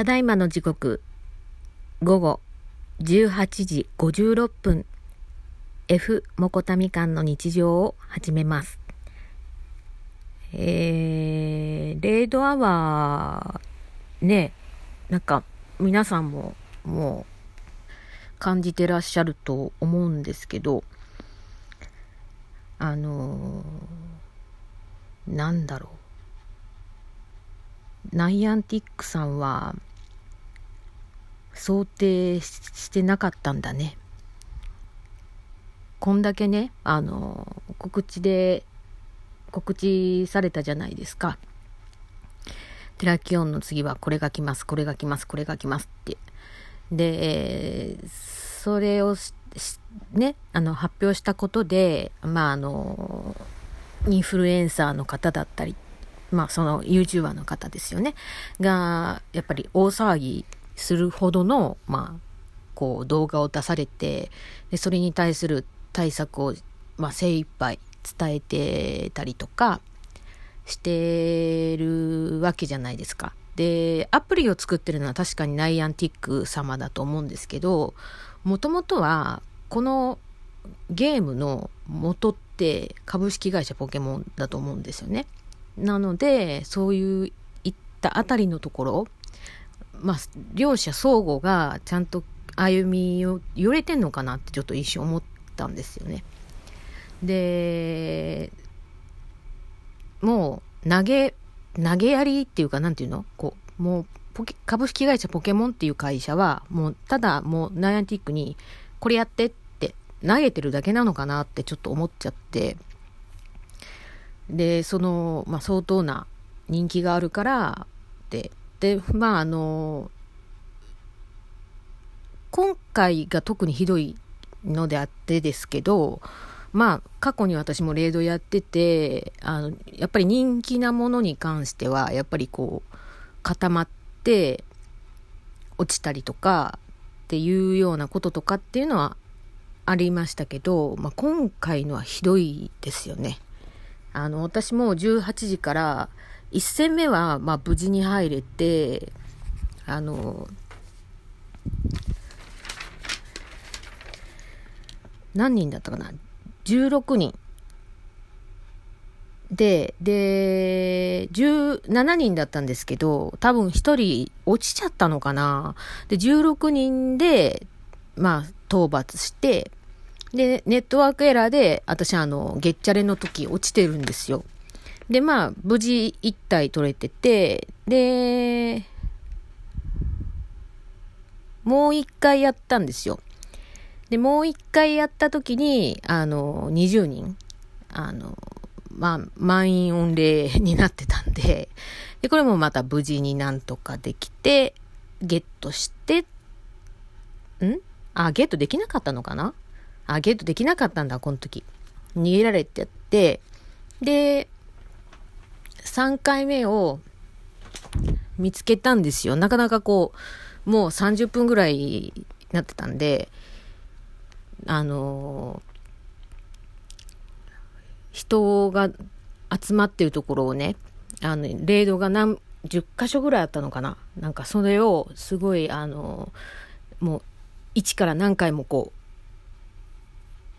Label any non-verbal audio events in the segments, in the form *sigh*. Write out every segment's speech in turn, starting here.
ただいまの時刻、午後18時56分、F モコタミカンの日常を始めます。えー、レイドアワー、ね、なんか皆さんももう感じてらっしゃると思うんですけど、あのー、なんだろう。ナイアンティックさんは想定してなかったんだね。こんだけね、あの、告知で、告知されたじゃないですか。テラキオンの次はこれが来ます、これが来ます、これが来ますって。で、それをね、あの、発表したことで、まあ、あの、インフルエンサーの方だったりまあその YouTuber の方ですよね。が、やっぱり大騒ぎするほどの、まあ、こう動画を出されて、でそれに対する対策を、まあ、精一杯伝えてたりとかしてるわけじゃないですか。で、アプリを作ってるのは確かにナイアンティック様だと思うんですけど、もともとはこのゲームの元って株式会社ポケモンだと思うんですよね。なので、そういういったあたりのところ、まあ、両者相互がちゃんと歩みを寄れてんのかなってちょっと一瞬思ったんですよね。で、もう投げ、投げやりっていうか、なんていうの？こう、もうポケ、株式会社ポケモンっていう会社は、もうただもうナイアンティックにこれやってって投げてるだけなのかなってちょっと思っちゃって、で、その、まあ、相当な人気があるから、で、で、まあ、あの、今回が特にひどいのであってですけど、まあ、過去に私もレードやってて、あの、やっぱり人気なものに関しては、やっぱりこう、固まって、落ちたりとか、っていうようなこととかっていうのはありましたけど、まあ、今回のはひどいですよね。あの、私も18時から1戦目は、まあ、無事に入れて、あの、何人だったかな ?16 人。で、で、17人だったんですけど、多分1人落ちちゃったのかな？で、16人で、まあ、討伐して、で、ネットワークエラーで、私あの、ゲッチャレの時落ちてるんですよ。で、まあ、無事1体取れてて、で、もう1回やったんですよ。で、もう1回やった時に、あの、20人、あの、まあ、満員御礼になってたんで、で、これもまた無事になんとかできて、ゲットして、ん？あ、ゲットできなかったのかな？あ、ゲットできなかったんだ、この時。逃げられてって、で、3回目を見つけたんですよ。なかなかこう、もう30分ぐらいになってたんで、あの人が集まってるところをね、あの、レードが何、10箇所ぐらいあったのかな。なんかそれをすごい、あのもう、一から何回もこ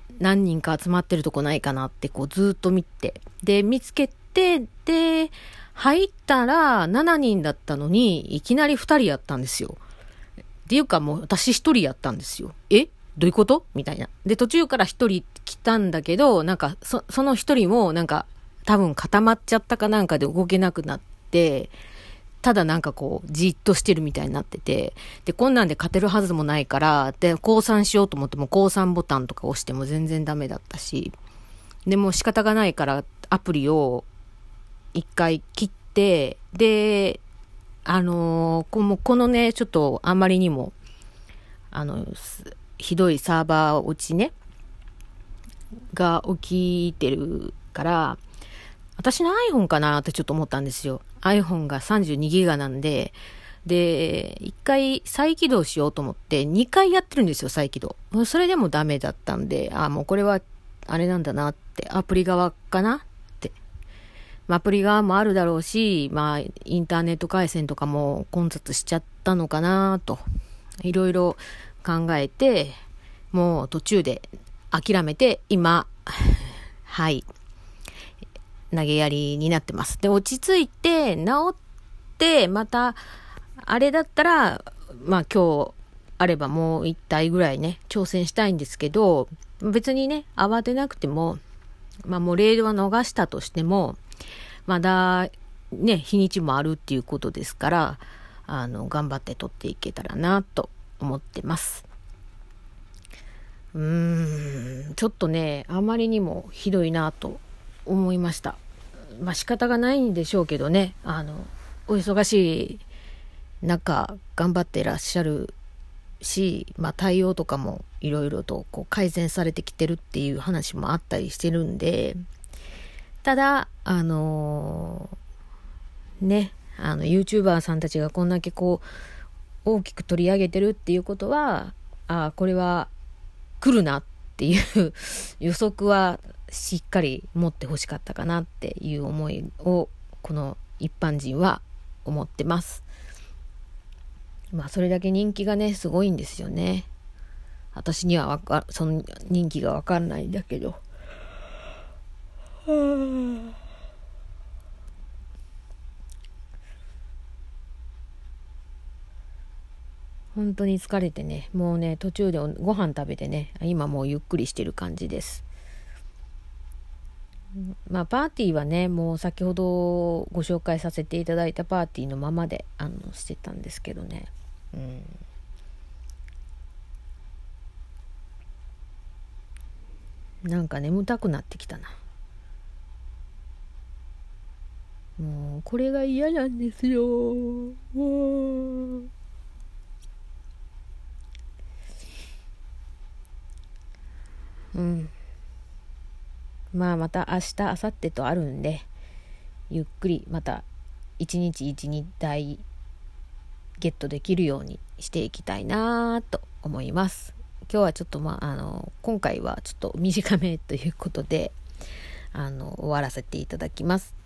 う、何人か集まってるとこないかなってこうずっと見て。で、見つけて、で、入ったら7人だったのに、いきなり2人やったんですよ。っていうかもう私1人やったんですよ。え？どういうこと？みたいな。で、途中から1人来たんだけど、なんか、そ、その1人もなんか、多分固まっちゃったかなんかで動けなくなって、ただなんかこう、じっとしてるみたいになってて、で、こんなんで勝てるはずもないから、で、降参しようと思っても降参ボタンとか押しても全然ダメだったし、でも仕方がないからアプリを一回切って、で、あの、このこのね、ちょっとあまりにも、あの、ひどいサーバー落ちね、が起きてるから、私の iPhone かなってちょっと思ったんですよ。iPhone が32ギガなんで、で、一回再起動しようと思って、二回やってるんですよ、再起動。それでもダメだったんで、あ、もうこれは、あれなんだなって、アプリ側かな。アプリ側もあるだろうし、まあ、インターネット回線とかも混雑しちゃったのかなと、いろいろ考えて、もう途中で諦めて、今、はい、投げやりになってます。で、落ち着いて、治って、また、あれだったら、まあ今日あればもう一体ぐらいね、挑戦したいんですけど、別にね、慌てなくても、まあもうレールは逃したとしても、まだね、日にちもあるっていうことですから、あの、頑張って取っていけたらなと思ってます。うーん、ちょっとね、あまりにもひどいなと思いました。まあ仕方がないんでしょうけどね、あの、お忙しい中、頑張ってらっしゃるし、まあ対応とかもいろいろとこう改善されてきてるっていう話もあったりしてるんで、ただ、あのー、ね、あの、YouTuber さんたちがこんだけこう、大きく取り上げてるっていうことは、ああ、これは来るなっていう *laughs* 予測はしっかり持ってほしかったかなっていう思いを、この一般人は思ってます。まあ、それだけ人気がね、すごいんですよね。私にはわか、その人気がわかんないんだけど。*sighs* 本当に疲れてね、もうね、途中でご飯食べてね、今もうゆっくりしてる感じです。まあ、パーティーはね、もう先ほどご紹介させていただいたパーティーのままで、あの、してたんですけどね。うん。なんか眠たくなってきたな。もう、これが嫌なんですよ。もう。うん。まあまた明日、明後日とあるんで、ゆっくりまた一日一日台ゲットできるようにしていきたいなと思います。今日はちょっとまあ、あの、今回はちょっと短めということで、あの、終わらせていただきます。